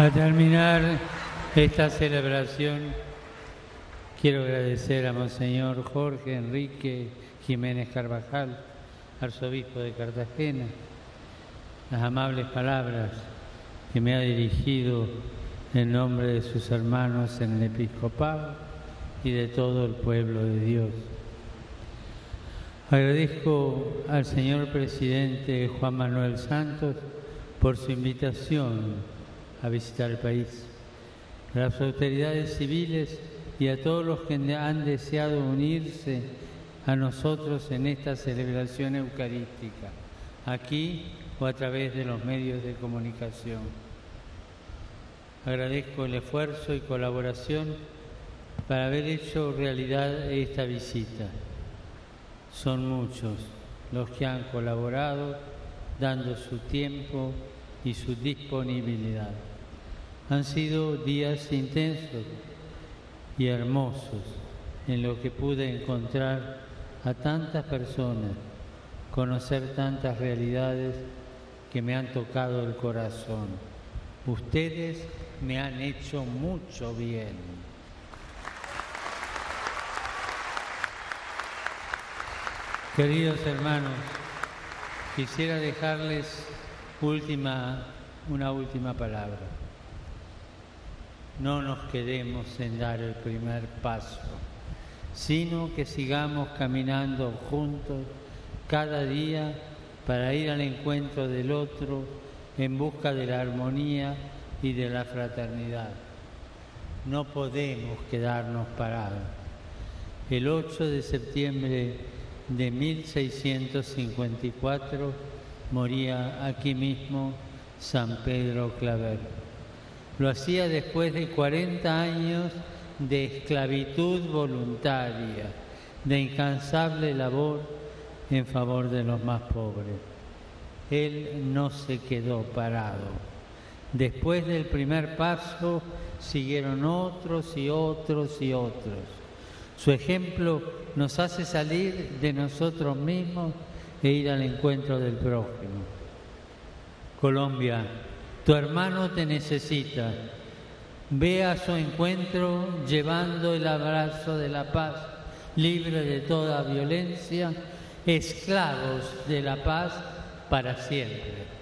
Al terminar esta celebración, quiero agradecer a Monseñor Jorge Enrique Jiménez Carvajal, arzobispo de Cartagena, las amables palabras que me ha dirigido en nombre de sus hermanos en el episcopado y de todo el pueblo de Dios. Agradezco al señor presidente Juan Manuel Santos por su invitación a visitar el país. A las autoridades civiles y a todos los que han deseado unirse a nosotros en esta celebración eucarística, aquí o a través de los medios de comunicación. Agradezco el esfuerzo y colaboración para haber hecho realidad esta visita. Son muchos los que han colaborado dando su tiempo y su disponibilidad. Han sido días intensos y hermosos en lo que pude encontrar a tantas personas, conocer tantas realidades que me han tocado el corazón. Ustedes me han hecho mucho bien. Queridos hermanos, quisiera dejarles última, una última palabra no nos quedemos en dar el primer paso, sino que sigamos caminando juntos cada día para ir al encuentro del otro en busca de la armonía y de la fraternidad. No podemos quedarnos parados. El 8 de septiembre de 1654 moría aquí mismo San Pedro Claver. Lo hacía después de 40 años de esclavitud voluntaria, de incansable labor en favor de los más pobres. Él no se quedó parado. Después del primer paso siguieron otros y otros y otros. Su ejemplo nos hace salir de nosotros mismos e ir al encuentro del prójimo. Colombia tu hermano te necesita. Ve a su encuentro llevando el abrazo de la paz, libre de toda violencia, esclavos de la paz para siempre.